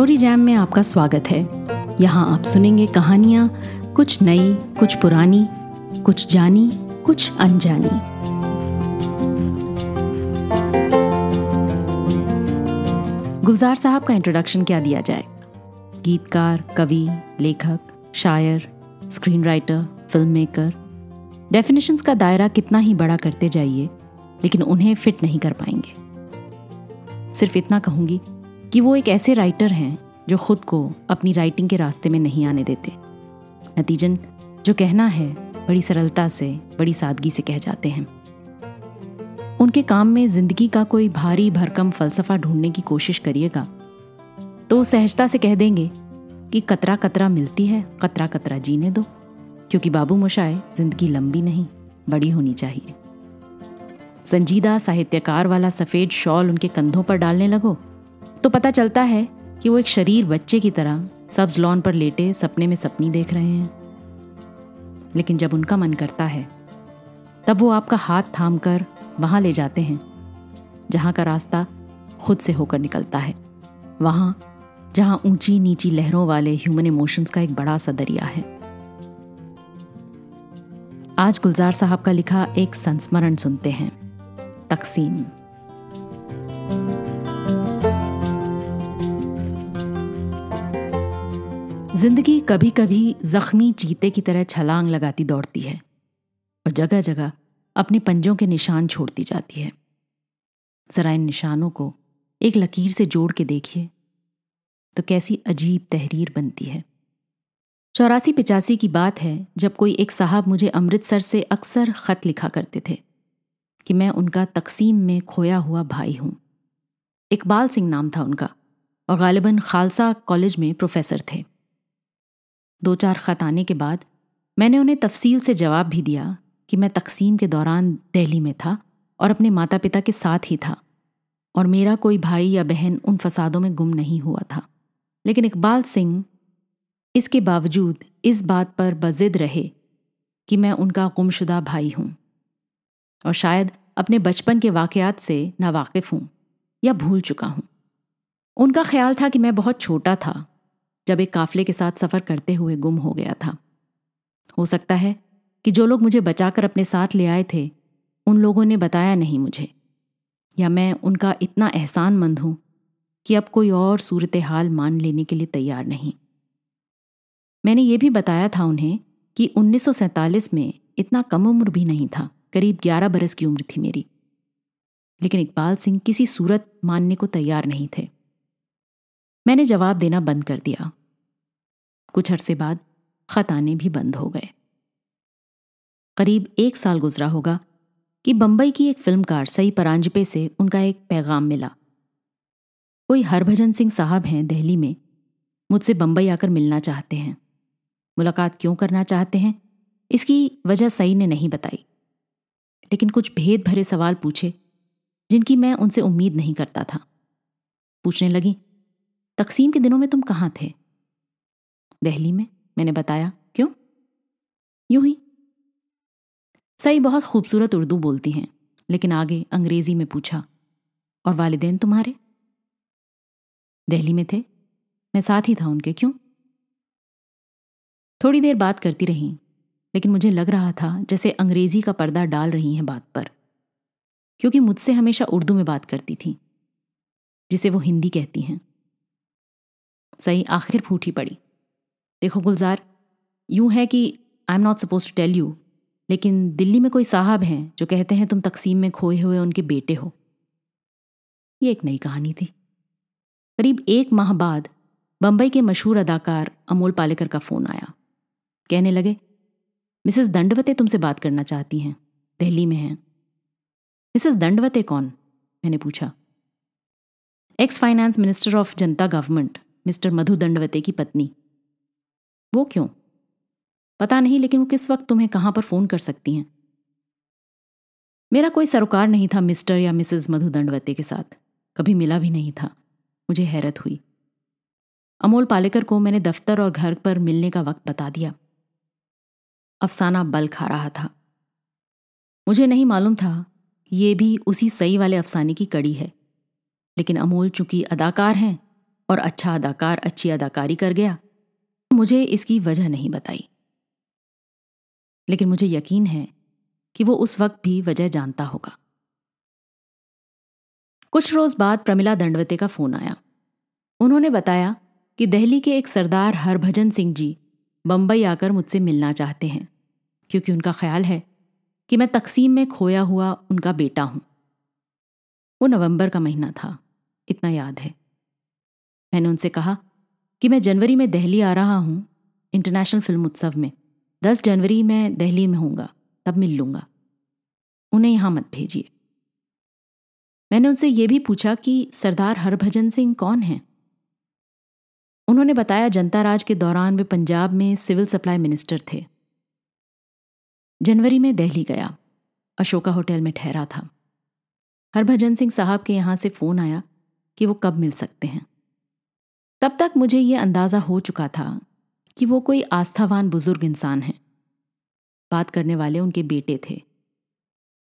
Story jam में आपका स्वागत है। यहाँ आप सुनेंगे कहानियाँ, कुछ नई, कुछ पुरानी, कुछ जानी, कुछ अनजानी। गुलजार साहब का इंट्रोडक्शन क्या दिया जाए? गीतकार, कवि, लेखक, शायर screen writer film maker definitions का दायरा कितना ही बड़ा करते जाइए, लेकिन उन्हें फिट नहीं कर पाएँगे। सिर्फ़ इतना कहूँगी कि वो एक ऐसे राइटर हैं जो खुद को अपनी राइटिंग के रास्ते में नहीं आने देते। नतीजन, जो कहना है, बड़ी सरलता से, बड़ी सादगी से कह जाते हैं। उनके काम में ज़िंदगी का कोई भारी भरकम फलसफा ढूँढने की कोशिश करिएगा तो सहजता से कह देंगे कि कतरा कतरा मिलती है, कतरा कतरा जीने दो, क्योंकि बाबू मोशाए ज़िंदगी लंबी नहीं, बड़ी होनी चाहिए। संजीदा साहित्यकार वाला सफ़ेद शॉल उनके कंधों पर डालने लगो तो पता चलता है कि वो एक शरीर बच्चे की तरह सब्ज लॉन पर लेटे सपने में सपनी देख रहे हैं। लेकिन जब उनका मन करता है, तब वो आपका हाथ थाम कर वहाँ ले जाते हैं, जहाँ का रास्ता खुद से होकर निकलता है। वहाँ, जहाँ ऊँची नीची लहरों वाले ह्यूमन इमोशंस का एक बड़ा सा दरिया है। आज गुलजार साहब का लिखा एक संस्मरण सुनते हैं, तकसीम। ज़िंदगी कभी कभी जख्मी चीते की तरह छलांग लगाती दौड़ती है और जगह जगह अपने पंजों के निशान छोड़ती जाती है। जरा इन निशानों को एक लकीर से जोड़ के देखिए तो कैसी अजीब तहरीर बनती है। चौरासी पिचासी की बात है, जब कोई एक साहब मुझे अमृतसर से अक्सर खत लिखा करते थे कि मैं उनका तकसीम में खोया हुआ भाई हूँ। इकबाल सिंह नाम था उनका और गालिबन खालसा कॉलेज में प्रोफेसर थे। दो चार ख़त आने के बाद मैंने उन्हें तफसील से जवाब भी दिया कि मैं तकसीम के दौरान दिल्ली में था और अपने माता पिता के साथ ही था और मेरा कोई भाई या बहन उन फसादों में गुम नहीं हुआ था। लेकिन इकबाल सिंह इसके बावजूद इस बात पर बजिद रहे कि मैं उनका गुमशुदा भाई हूँ और शायद अपने बचपन के वाकयात से नावाकिफ हूँ या भूल चुका हूँ। उनका ख्याल था कि मैं बहुत छोटा था जब एक काफले के साथ सफ़र करते हुए गुम हो गया था। हो सकता है कि जो लोग मुझे बचाकर अपने साथ ले आए थे, उन लोगों ने बताया नहीं मुझे। या मैं उनका इतना एहसानमंद हूँ कि अब कोई और सूरत हाल मान लेने के लिए तैयार नहीं। मैंने ये भी बताया था उन्हें कि 1947 में इतना कम उम्र भी नहीं था, करीब 11 बरस की उम्र थी मेरी। लेकिन इकबाल सिंह किसी सूरत मानने को तैयार नहीं थे। मैंने जवाब देना बंद कर दिया। कुछ अरसे बाद खत आने भी बंद हो गए। करीब एक साल गुजरा होगा कि बंबई की एक फिल्मकार सई परांजपे से उनका एक पैगाम मिला। कोई हरभजन सिंह साहब हैं दिल्ली में, मुझसे बंबई आकर मिलना चाहते हैं। मुलाकात क्यों करना चाहते हैं, इसकी वजह सई ने नहीं बताई। लेकिन कुछ भेद भरे सवाल पूछे, जिनकी मैं उनसे उम्मीद नहीं करता था। पूछने लगी, तकसीम के दिनों में तुम कहाँ थे? दहली में? मैंने बताया। क्यों? यूँ ही। सही बहुत खूबसूरत उर्दू बोलती हैं, लेकिन आगे अंग्रेज़ी में पूछा, और वालिदेन तुम्हारे? दहली में थे। मैं साथ ही था उनके, क्यों? थोड़ी देर बात करती रही, लेकिन मुझे लग रहा था जैसे अंग्रेज़ी का पर्दा डाल रही हैं बात पर, क्योंकि मुझसे हमेशा उर्दू में बात करती थी, जिसे वो हिंदी कहती हैं। सही आखिर फूटी पड़ी। देखो गुलजार, यूँ है कि I am not suppose to tell you लेकिन दिल्ली में कोई साहब हैं जो कहते हैं तुम तकसीम में खोए हुए उनके बेटे हो। ये एक नई कहानी थी। करीब एक माह बाद बंबई के मशहूर अदाकार अमोल पालेकर का फ़ोन आया। कहने लगे, मिसेस दंडवते तुमसे बात करना चाहती हैं, दिल्ली में हैं। मिसेस दंडवते कौन? मैंने पूछा। Ex finance minister of Janata government mister Madhu Dandavate की पत्नी। वो क्यों? पता नहीं, लेकिन वो किस वक्त तुम्हें कहाँ पर फ़ोन कर सकती हैं? मेरा कोई सरोकार नहीं था मिस्टर या मिसेस मधु दंडवते के साथ। कभी मिला भी नहीं था। मुझे हैरत हुई। अमोल पालेकर को मैंने दफ्तर और घर पर मिलने का वक्त बता दिया। अफसाना बल खा रहा था। मुझे नहीं मालूम था, ये भी उसी सही वाले अफसाने की कड़ी है। लेकिन अमोल चूँकि अदाकार हैं और अच्छा अदाकार अच्छी अदाकारी कर गया मुझे इसकी वजह नहीं बताई। लेकिन मुझे यकीन है कि वो उस वक्त भी वजह जानता होगा। कुछ रोज बाद प्रमिला दंडवते का फ़ोन आया। उन्होंने बताया कि दिल्ली के एक सरदार हरभजन सिंह जी बंबई आकर मुझसे मिलना चाहते हैं, क्योंकि उनका ख्याल है कि मैं तकसीम में खोया हुआ उनका बेटा हूँ। वो नवंबर का महीना था, इतना याद है। मैंने उनसे कहा कि मैं जनवरी में दिल्ली आ रहा हूँ इंटरनेशनल फ़िल्म उत्सव में। दस जनवरी में दिल्ली में हूँगा तब मिल लूँगा। उन्हें यहाँ मत भेजिए। मैंने उनसे यह भी पूछा कि सरदार हरभजन सिंह कौन हैं? उन्होंने बताया जनता राज के दौरान वे पंजाब में सिविल सप्लाई मिनिस्टर थे। जनवरी में दिल्ली गया। अशोका होटल में ठहरा था। हरभजन सिंह साहब के यहाँ से फ़ोन आया कि वो कब मिल सकते हैं। तब तक मुझे ये अंदाज़ा हो चुका था कि वो कोई आस्थावान बुज़ुर्ग इंसान है। बात करने वाले उनके बेटे थे।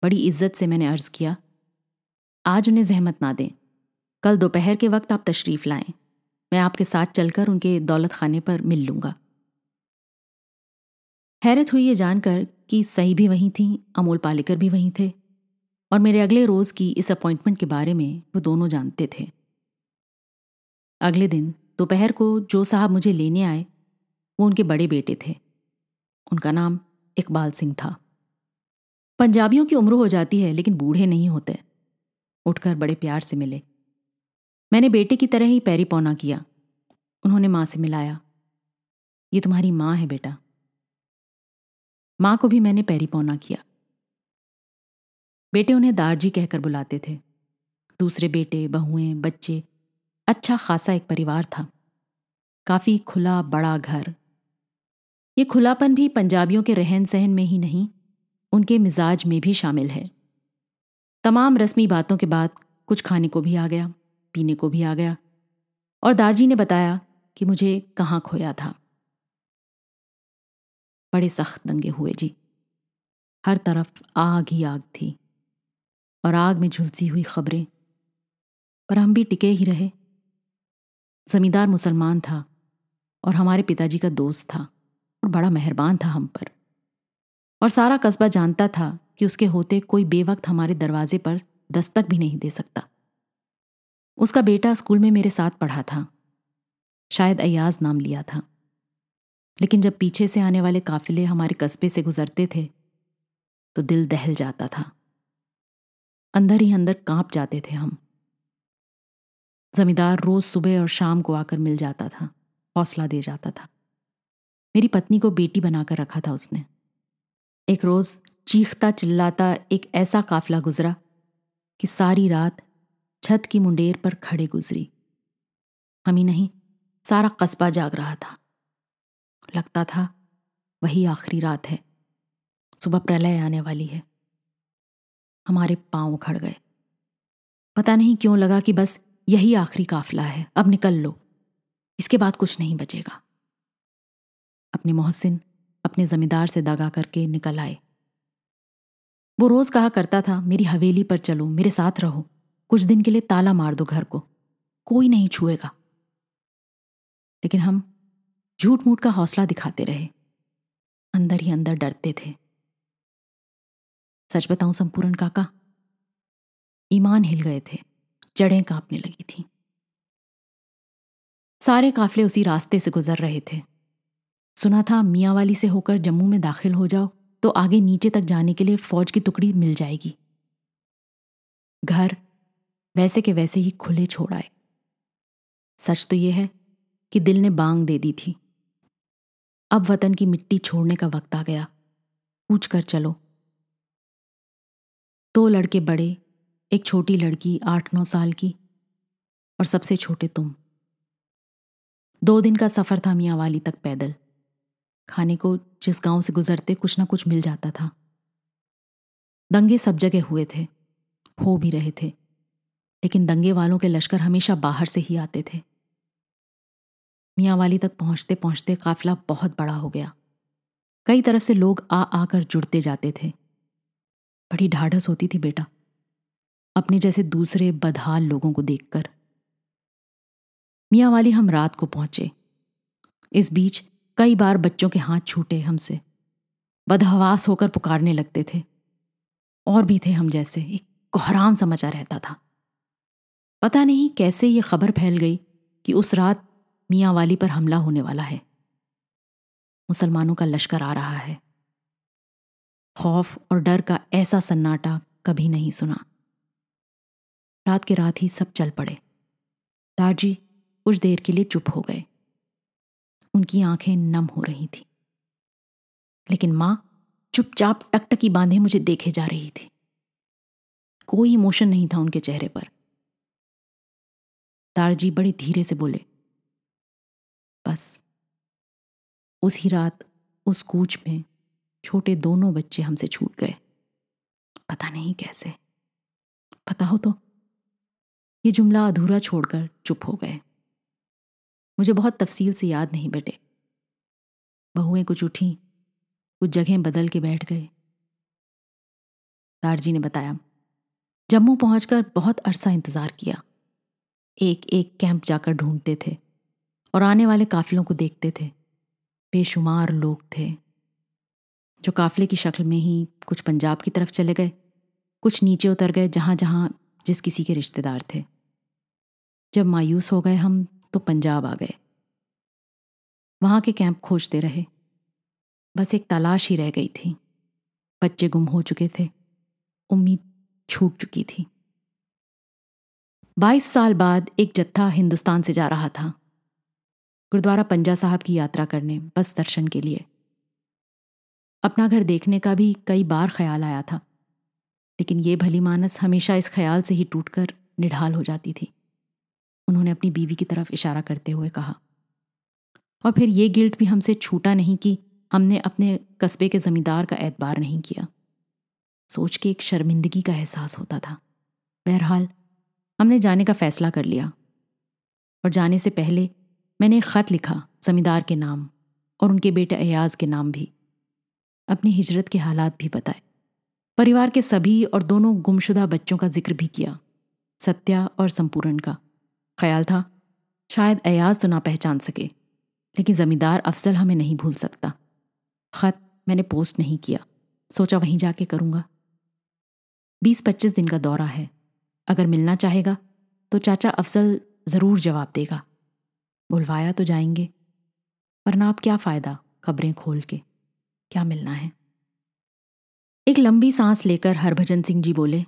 बड़ी इज़्ज़त से मैंने अर्ज़ किया, आज उन्हें जहमत ना दें। कल दोपहर के वक्त आप तशरीफ़ लाएँ। मैं आपके साथ चलकर उनके दौलत खाने पर मिल लूँगा। हैरत हुई ये जानकर कि सही भी वहीं थी, अमोल पालेकर भी वहीं थे और मेरे अगले रोज़ की इस अपॉइंटमेंट के बारे में वो दोनों जानते थे। अगले दिन दोपहर को जो साहब मुझे लेने आए, वो उनके बड़े बेटे थे। उनका नाम इकबाल सिंह था। पंजाबियों की उम्र हो जाती है, लेकिन बूढ़े नहीं होते। उठकर बड़े प्यार से मिले। मैंने बेटे की तरह ही पैरी पौना किया। उन्होंने माँ से मिलाया। ये तुम्हारी माँ है बेटा। माँ को भी मैंने पैरी पौना किया। बेटे उन्हें दारजी कहकर बुलाते थे। दूसरे बेटे, बहुएँ, बच्चे अच्छा खासा एक परिवार था। काफ़ी खुला, बड़ा घर। ये खुलापन भी पंजाबियों के रहन सहन में ही नहीं, उनके मिजाज में भी शामिल है। तमाम रस्मी बातों के बाद कुछ खाने को भी आ गया, पीने को भी आ गया, और दारजी ने बताया कि मुझे कहाँ खोया था। बड़े सख्त दंगे हुए जी। हर तरफ़ आग ही आग थी, और आग में झुलसी हुई खबरें, पर हम भी टिके ही रहे। जमींदार मुसलमान था और हमारे पिताजी का दोस्त था और बड़ा मेहरबान था हम पर। और सारा कस्बा जानता था कि उसके होते कोई बेवक्त हमारे दरवाजे पर दस्तक भी नहीं दे सकता। उसका बेटा स्कूल में मेरे साथ पढ़ा था। शायद अयाज नाम लिया था। लेकिन जब पीछे से आने वाले काफिले हमारे कस्बे से गुजरते थे तो दिल दहल जाता था। अंदर ही अंदर काँप जाते थे हम। जमींदार रोज सुबह और शाम को आकर मिल जाता था, हौसला दे जाता था। मेरी पत्नी को बेटी बनाकर रखा था उसने। एक रोज चीखता चिल्लाता एक ऐसा काफिला गुजरा कि सारी रात छत की मुंडेर पर खड़े गुजरी। हम ही नहीं, सारा कस्बा जाग रहा था। लगता था वही आखिरी रात है, सुबह प्रलय आने वाली है। हमारे पाँव उखड़ गए। पता नहीं क्यों लगा कि बस यही आखिरी काफिला है। अब निकल लो। इसके बाद कुछ नहीं बचेगा। अपने मोहसिन अपने जमींदार से दगा करके निकल आए। वो रोज कहा करता था, मेरी हवेली पर चलो, मेरे साथ रहो। कुछ दिन के लिए ताला मार दो घर को। कोई नहीं छुएगा। लेकिन हम झूठ मूठ का हौसला दिखाते रहे। अंदर ही अंदर डरते थे। सच बताऊँ संपूर्ण काका, ईमान हिल गए थे। जड़ें कांपने लगी थी। सारे काफले उसी रास्ते से गुजर रहे थे। सुना था, मियावाली से होकर जम्मू में दाखिल हो जाओ तो आगे नीचे तक जाने के लिए फौज की टुकड़ी मिल जाएगी। घर वैसे के वैसे ही खुले छोड़ आए। सच तो यह है कि दिल ने बांग दे दी थी। अब वतन की मिट्टी छोड़ने का वक्त आ गया। पूछ कर चलो। दो लड़के बड़े एक छोटी लड़की आठ नौ साल की और सबसे छोटे तुम। दो दिन का सफ़र था मियाँ वाली तक पैदल। खाने को जिस गाँव से गुजरते कुछ ना कुछ मिल जाता था। दंगे सब जगह हुए थे, हो भी रहे थे, लेकिन दंगे वालों के लश्कर हमेशा बाहर से ही आते थे। मियाँ वाली तक पहुँचते पहुँचते काफिला बहुत बड़ा हो गया। कई तरफ़ से लोग आ आकर जुड़ते जाते थे। बड़ी ढाढ़स होती थी बेटा। अपने जैसे दूसरे बदहाल लोगों को देखकर। मियाँ वाली हम रात को पहुँचे। इस बीच कई बार बच्चों के हाथ छूटे हमसे। बदहवास होकर पुकारने लगते थे। और भी थे हम जैसे, एक कोहराम समझा रहता था। पता नहीं कैसे ये खबर फैल गई कि उस रात मियाँ वाली पर हमला होने वाला है। मुसलमानों का लश्कर आ रहा है। खौफ और डर का ऐसा सन्नाटा कभी नहीं सुना। रात के रात ही सब चल पड़े। दारजी कुछ देर के लिए चुप हो गए। उनकी आँखें नम हो रही थी। लेकिन माँ चुपचाप टकटकी बांधे मुझे देखे जा रही थी। कोई इमोशन नहीं था उनके चेहरे पर। दारजी बड़े धीरे से बोले, बस, उसी रात उस कूच में छोटे दोनों बच्चे हमसे छूट गए। पता नहीं कैसे। पता हो तो ये जुमला अधूरा छोड़कर चुप हो गए। मुझे बहुत तफसील से याद नहीं बेटे। बहुएँ कुछ उठी, कुछ जगह बदल के बैठ गए। तारजी ने बताया, जम्मू पहुंचकर बहुत अरसा इंतज़ार किया। एक एक कैंप जाकर ढूंढते थे और आने वाले काफिलों को देखते थे। बेशुमार लोग थे, जो काफिले की शक्ल में ही कुछ पंजाब की तरफ़ चले गए, कुछ नीचे उतर गए जहाँ जहाँ जिस किसी के रिश्तेदार थे। जब मायूस हो गए हम तो पंजाब आ गए। वहाँ के कैंप खोजते रहे। बस एक तलाश ही रह गई थी। बच्चे गुम हो चुके थे। उम्मीद छूट चुकी थी। बाईस साल बाद एक जत्था हिंदुस्तान से जा रहा था। गुरुद्वारा पंजा साहब की यात्रा करने, बस दर्शन के लिए। अपना घर देखने का भी कई बार ख्याल आया था। लेकिन ये भली मानस हमेशा इस ख्याल से ही टूटकर निढाल हो जाती थी। उन्होंने अपनी बीवी की तरफ़ इशारा करते हुए कहा। और फिर ये गिल्ट भी हमसे छूटा नहीं कि हमने अपने कस्बे के ज़मींदार का एतबार नहीं किया। सोच के एक शर्मिंदगी का एहसास होता था। बहरहाल, हमने जाने का फैसला कर लिया। और जाने से पहले मैंने एक ख़त लिखा, ज़मींदार के नाम और उनके बेटे अयाज के नाम भी। अपनी हिजरत के हालात भी बताए। परिवार के सभी और दोनों गुमशुदा बच्चों का ज़िक्र भी किया, सत्या और संपूर्ण का। ख्याल था, शायद अयाज तो ना पहचान सके, लेकिन ज़मींदार अफजल हमें नहीं भूल सकता। ख़त मैंने पोस्ट नहीं किया, सोचा वहीं जाके करूँगा। बीस पच्चीस दिन का दौरा है, अगर मिलना चाहेगा तो चाचा अफजल ज़रूर जवाब देगा। बुलवाया तो जाएँगे वरना अब क्या फ़ायदा खबरें खोल के, क्या मिलना है? एक लंबी सांस लेकर हरभजन सिंह जी बोले,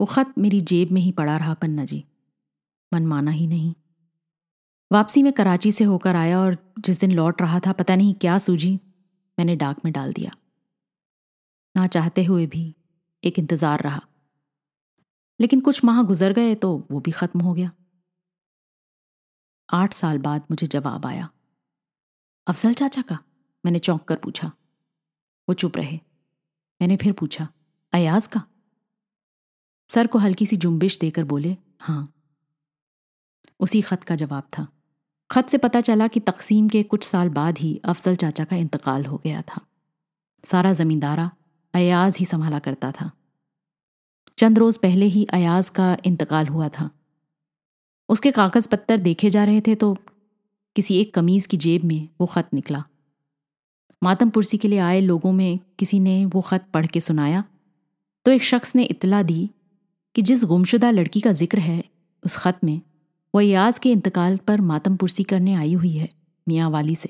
वो खत मेरी जेब में ही पड़ा रहा, पन्ना जी। मन माना ही नहीं। वापसी में कराची से होकर आया और जिस दिन लौट रहा था, पता नहीं क्या सूझी, मैंने डाक में डाल दिया। ना चाहते हुए भी एक इंतज़ार रहा। लेकिन कुछ माह गुजर गए तो वो भी ख़त्म हो गया। आठ साल बाद मुझे जवाब आया। अफजल चाचा का? मैंने चौंक कर पूछा। वो चुप रहे। मैंने फिर पूछा, अयाज का? सर को हल्की सी जुम्बिश देकर बोले हाँ। उसी खत का जवाब था। खत से पता चला कि तकसीम के कुछ साल बाद ही अफजल चाचा का इंतकाल हो गया था। सारा जमींदारा अयाज ही संभाला करता था। चंद रोज पहले ही अयाज का इंतकाल हुआ था। उसके कागज़ पत्तर देखे जा रहे थे तो किसी एक कमीज की जेब में वो खत निकला। मातम पुरसी के लिए आए लोगों में किसी ने वो खत पढ़ के सुनाया। तो एक शख्स ने इतला दी कि जिस गुमशुदा लड़की का ज़िक्र है उस खत में वो अयाज के इंतकाल पर मातम पुरसी करने आई हुई है, मियाँ वाली से।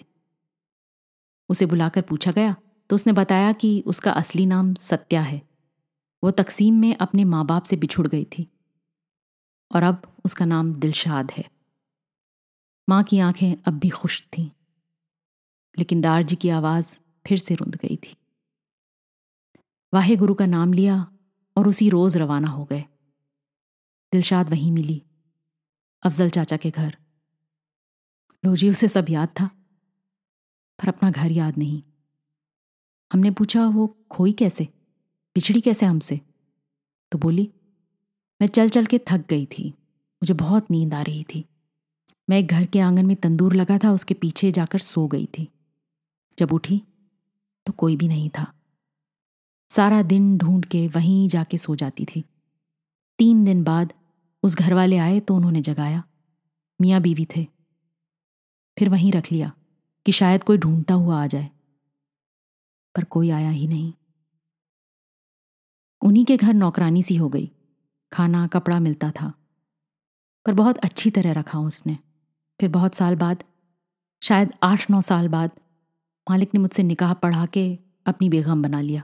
उसे बुलाकर पूछा गया तो उसने बताया कि उसका असली नाम सत्या है। वो तकसीम में अपने माँ बाप से बिछुड़ गई थी। और अब उसका नाम दिलशाद है। माँ की आँखें अब भी खुश थीं, लेकिन दारजी की आवाज़ फिर से रुंध गई थी। वाहे गुरु का नाम लिया और उसी रोज़ रवाना हो गए। दिलशाद वहीं मिली। अफजल चाचा के घर। लोजी उसे सब याद था, पर अपना घर याद नहीं। हमने पूछा, वो खोई कैसे? पिछड़ी कैसे हमसे? तो बोली, मैं चल चल के थक गई थी, मुझे बहुत नींद आ रही थी। मैं एक घर के आँगन में तंदूर लगा था, उसके पीछे जाकर सो गई थी। जब उठी तो कोई भी नहीं था। सारा दिन ढूंढ के वहीं जाके सो जाती थी। तीन दिन बाद उस घर वाले आए तो उन्होंने जगाया। मियाँ बीवी थे। फिर वहीं रख लिया कि शायद कोई ढूंढता हुआ आ जाए। पर कोई आया ही नहीं। उन्हीं के घर नौकरानी सी हो गई। खाना, कपड़ा मिलता था। पर बहुत अच्छी तरह रखा उसने। फिर बहुत साल बाद, शायद आठ नौ साल बाद, मालिक ने मुझसे निकाह पढ़ा के अपनी बेगम बना लिया।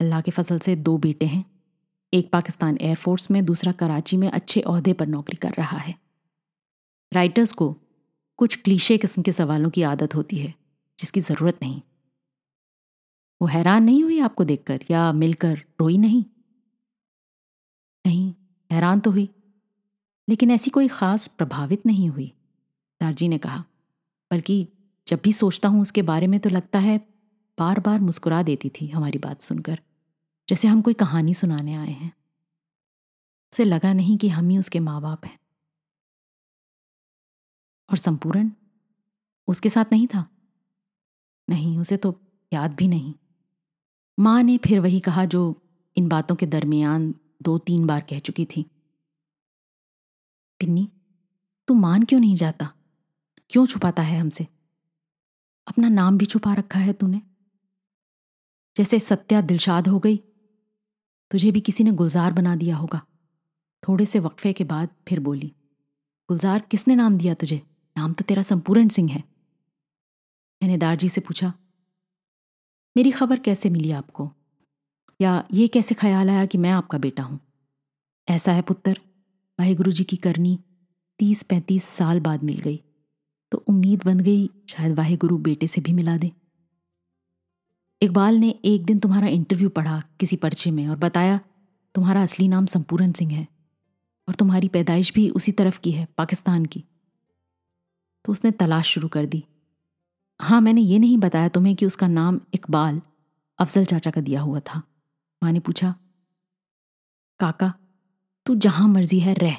अल्लाह के फ़सल से दो बेटे हैं। एक पाकिस्तान एयरफोर्स में, दूसरा कराची में अच्छे अहदे पर नौकरी कर रहा है। राइटर्स को कुछ क्लीशे किस्म के सवालों की आदत होती है, जिसकी ज़रूरत नहीं। वो हैरान नहीं हुई आपको देखकर, या मिलकर रोई नहीं? नहीं, हैरान तो हुई, लेकिन ऐसी कोई ख़ास प्रभावित नहीं हुई, दारजी ने कहा। बल्कि जब भी सोचता हूँ उसके बारे में तो लगता है बार बार मुस्कुरा देती थी हमारी बात सुनकर। जैसे हम कोई कहानी सुनाने आए हैं। उसे लगा नहीं कि हम ही उसके माँ बाप हैं। और संपूर्ण? उसके साथ नहीं था? नहीं, उसे तो याद भी नहीं। माँ ने फिर वही कहा जो इन बातों के दरमियान दो तीन बार कह चुकी थी। पिन्नी, तू मान क्यों नहीं जाता? क्यों छुपाता है हमसे? अपना नाम भी छुपा रखा है तूने? जैसे सत्या दिलशाद हो गई तुझे भी किसी ने गुलजार बना दिया होगा। थोड़े से वक्फे के बाद फिर बोली, गुलजार, किसने नाम दिया तुझे? नाम तो तेरा संपूर्ण सिंह है। मैंने दारजी से पूछा, मेरी खबर कैसे मिली आपको? या ये कैसे ख्याल आया कि मैं आपका बेटा हूँ? ऐसा है पुत्र, वाहेगुरु जी की करनी तीस पैंतीस साल बाद मिल गई। तो उम्मीद बन गई शायद वाहेगुरु बेटे से भी मिला दे। इकबाल ने एक दिन तुम्हारा इंटरव्यू पढ़ा किसी पर्चे में और बताया, तुम्हारा असली नाम संपूर्ण सिंह है और तुम्हारी पैदाइश भी उसी तरफ़ की है, पाकिस्तान की। तो उसने तलाश शुरू कर दी। हाँ मैंने ये नहीं बताया तुम्हें कि उसका नाम इकबाल अफजल चाचा का दिया हुआ था। माँ ने पूछा, काका, तू जहाँ मर्ज़ी है, रह।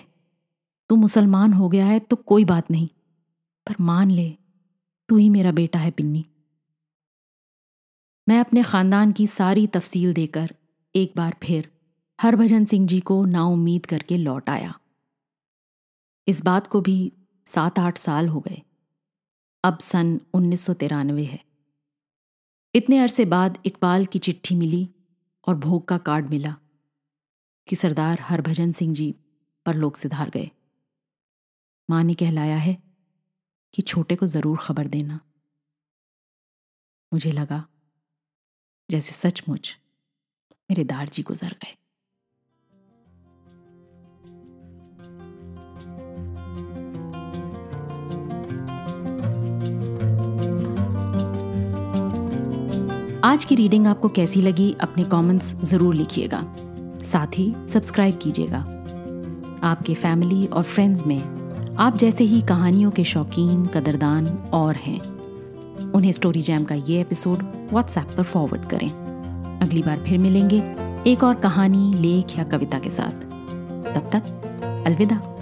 तू मुसलमान हो गया है तो कोई बात नहीं, पर मान ले, तू ही मेरा बेटा है पिन्नी। मैं अपने खानदान की सारी तफसील देकर एक बार फिर हरभजन सिंह जी को नाउमीद करके लौट आया। इस बात को भी सात आठ साल हो गए। अब सन उन्नीस सौ तिरानवे है। इतने अरसे बाद इकबाल की चिट्ठी मिली और भोग का कार्ड मिला कि सरदार हरभजन सिंह जी परलोक से धार गए। माँ ने कहलाया है कि छोटे को ज़रूर खबर देना। मुझे लगा जैसे सचमुच मेरे दारजी गुजर गए। आज की रीडिंग आपको कैसी लगी, अपने कमेंट्स ज़रूर लिखिएगा। साथ ही सब्सक्राइब कीजिएगा। आपके फैमिली और फ्रेंड्स में आप जैसे ही कहानियों के शौकीन, कदरदान और हैं। उन्हें स्टोरी जैम का ये एपिसोड व्हाट्सएप पर फॉरवर्ड करें। अगली बार फिर मिलेंगे एक और कहानी, लेख या कविता के साथ। तब तक अलविदा।